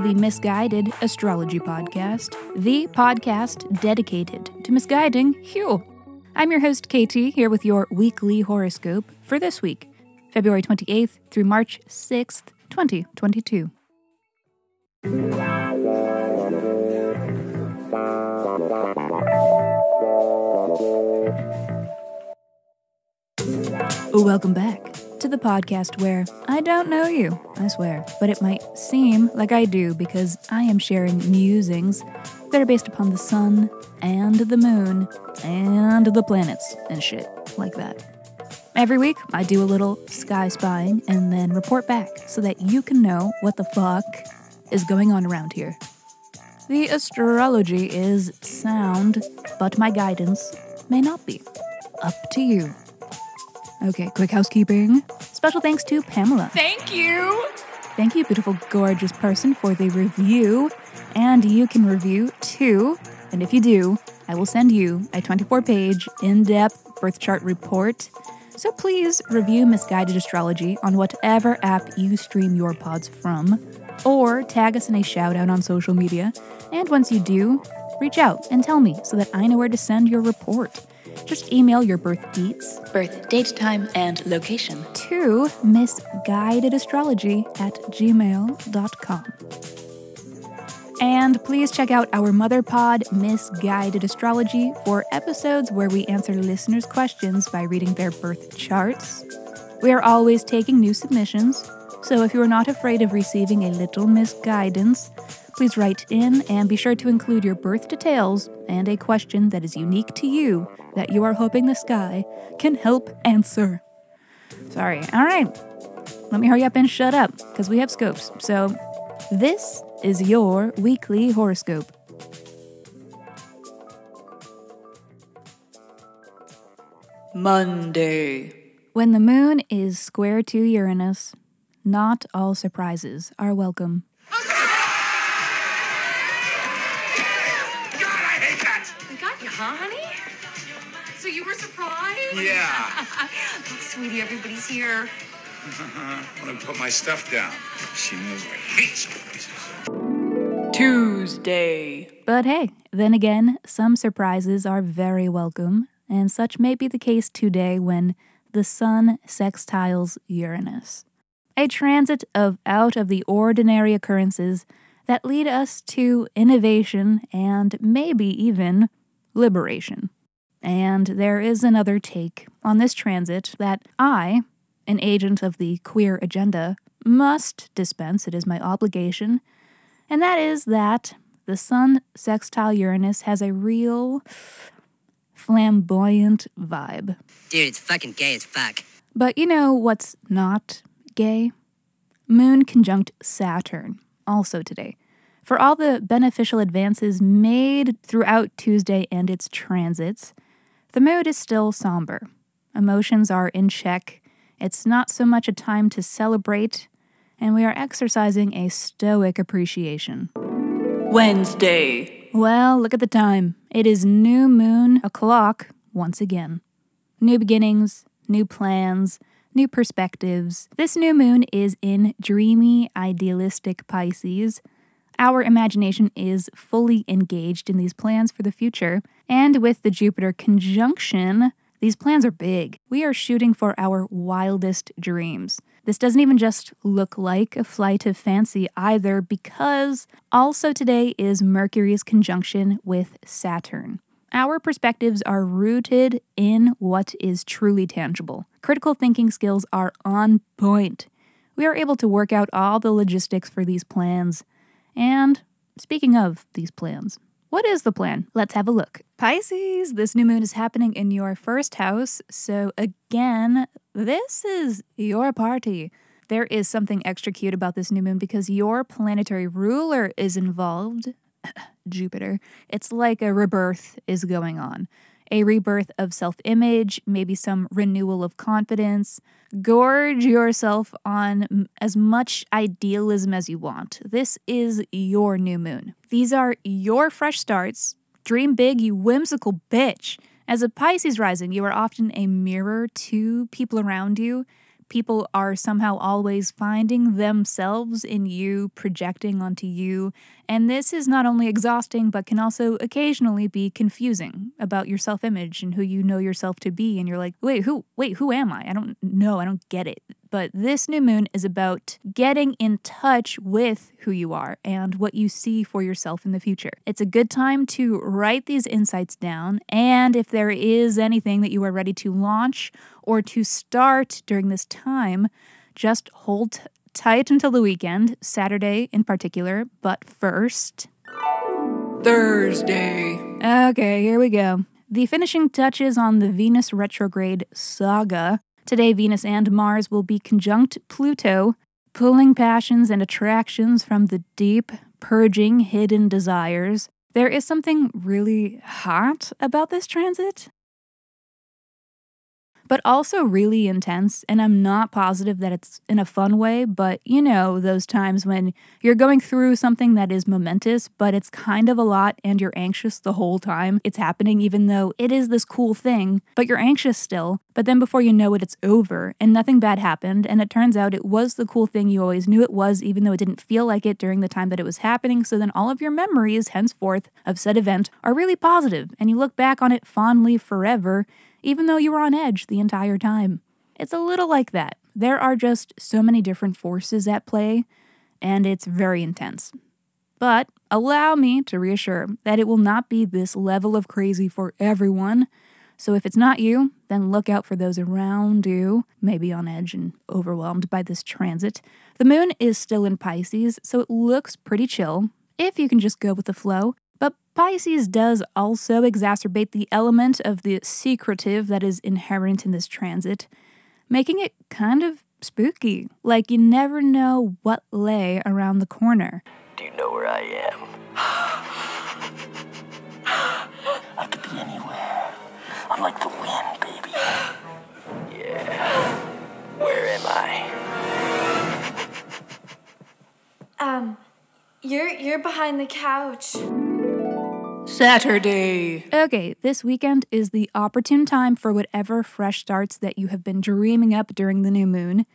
the Miss Guided Astrology Podcast, the podcast dedicated to misguiding you. I'm your host, KT, here with your weekly horoscope for this week, February 28th through March 6th, 2022. Welcome back to the podcast where I don't know you, I swear, but it might seem like I do because I am sharing musings that are based upon the sun and the moon and the planets and shit like that. Every week, I do a little sky spying and then report back so that you can know what the fuck is going on around here. The astrology is sound, but my guidance may not be. Up to you. Okay, quick housekeeping. Special thanks to Pamela. Thank you. Thank you, beautiful, gorgeous person, for the review. And you can review too. And if you do, I will send you a 24 page, in depth birth chart report. So please review Miss Guided Astrology on whatever app you stream your pods from, or tag us in a shout out on social media. And once you do, reach out and tell me so that I know where to send your report. Just email your birth deets, birth date, time, and location to misguidedastrology at gmail.com. And please check out our mother pod, Miss Guided Astrology, for episodes where we answer listeners' questions by reading their birth charts. We are always taking new submissions, so if you are not afraid of receiving a little misguidance, please write in and be sure to include your birth details and a question that is unique to you that you are hoping the sky can help answer. Sorry. All right. Let me hurry up and shut up because we have scopes. So, this is your weekly horoscope. Monday. When the moon is square to Uranus, not all surprises are welcome. Huh, honey? So you were surprised? Yeah. Look, sweetie, everybody's here. I'm gonna put my stuff down. She knows I hate surprises. Tuesday. But hey, then again, some surprises are very welcome, and such may be the case today when the Sun sextiles Uranus. A transit of out of the ordinary occurrences that lead us to innovation and maybe even liberation. And there is another take on this transit that I, an agent of the queer agenda, must dispense. It is my obligation. And that is that the Sun sextile Uranus has a real flamboyant vibe. Dude, it's fucking gay as fuck. But you know what's not gay? Moon conjunct Saturn, also today. For all the beneficial advances made throughout Tuesday and its transits, the mood is still somber. Emotions are in check. It's not so much a time to celebrate, and we are exercising a stoic appreciation. Wednesday. Well, look at the time. It is new moon o'clock once again. New beginnings, new plans, new perspectives. This new moon is in dreamy, idealistic Pisces. Our imagination is fully engaged in these plans for the future, and with the Jupiter conjunction, these plans are big. We are shooting for our wildest dreams. This doesn't even just look like a flight of fancy either, because also today is Mercury's conjunction with Saturn. Our perspectives are rooted in what is truly tangible. Critical thinking skills are on point. We are able to work out all the logistics for these plans. And speaking of these plans, what is the plan? Let's have a look. Pisces, this new moon is happening in your first house. So, again, this is your party. There is something extra cute about this new moon because your planetary ruler is involved, Jupiter. It's like a rebirth is going on. A rebirth of self image, maybe some renewal of confidence. Gorge yourself on as much idealism as you want. This is your new moon. These are your fresh starts. Dream big, you whimsical bitch. As a Pisces rising, you are often a mirror to people around you. People are somehow always finding themselves in you, projecting onto you. And this is not only exhausting, but can also occasionally be confusing about your self image and who you know yourself to be. And you're like, wait, who, wait, who am I? I don't know. I don't get it. But this new moon is about getting in touch with who you are and what you see for yourself in the future. It's a good time to write these insights down. And if there is anything that you are ready to launch or to start during this time, just hold t- tight until the weekend, Saturday in particular. But first, Thursday. Okay, here we go. The finishing touches on the Venus retrograde saga. Today, Venus and Mars will be conjunct Pluto, pulling passions and attractions from the deep, purging hidden desires. There is something really hot about this transit but also really intense. And I'm not positive that it's in a fun way, but you know, those times when you're going through something that is momentous, but it's kind of a lot and you're anxious the whole time it's happening, even though it is this cool thing, but you're anxious still. But then before you know it, it's over and nothing bad happened. And it turns out it was the cool thing you always knew it was, even though it didn't feel like it during the time that it was happening. So then all of your memories, henceforth, of said event are really positive, and you look back on it fondly forever even though you were on edge the entire time. It's a little like that. There are just so many different forces at play, and it's very intense. But allow me to reassure that it will not be this level of crazy for everyone. So if it's not you, then look out for those around you, maybe on edge and overwhelmed by this transit. The moon is still in Pisces, so it looks pretty chill, if you can just go with the flow. But Pisces does also exacerbate the element of the secretive that is inherent in this transit, making it kind of spooky. Like you never know what lay around the corner. Do you know where I am? I could be anywhere. I'm like the wind, baby. Yeah. Where am I? Um, you're you're behind the couch. Saturday. Okay, this weekend is the opportune time for whatever fresh starts that you have been dreaming up during the new moon.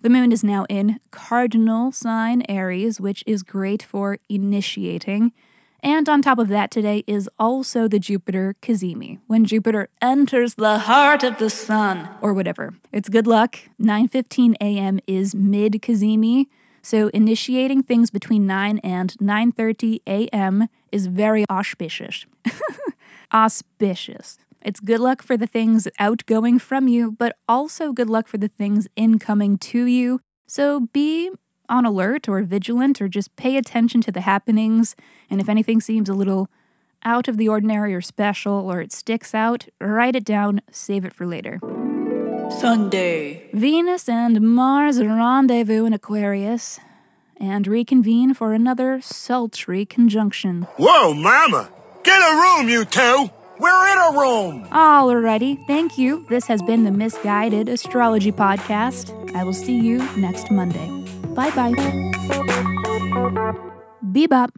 The moon is now in cardinal sign Aries, which is great for initiating. And on top of that, today is also the Jupiter Cazimi, when Jupiter enters the heart of the sun, or whatever. It's good luck. 9:15 a.m. is mid Cazimi, so initiating things between 9 and 9:30 a.m. is very auspicious. auspicious. It's good luck for the things outgoing from you, but also good luck for the things incoming to you. So be on alert or vigilant or just pay attention to the happenings. And if anything seems a little out of the ordinary or special or it sticks out, write it down, save it for later. Sunday. Venus and Mars rendezvous in Aquarius and reconvene for another sultry conjunction. Whoa, mama! Get a room, you two! We're in a room! Alrighty, thank you. This has been the Miss Guided Astrology Podcast. I will see you next Monday. Bye bye. Bebop.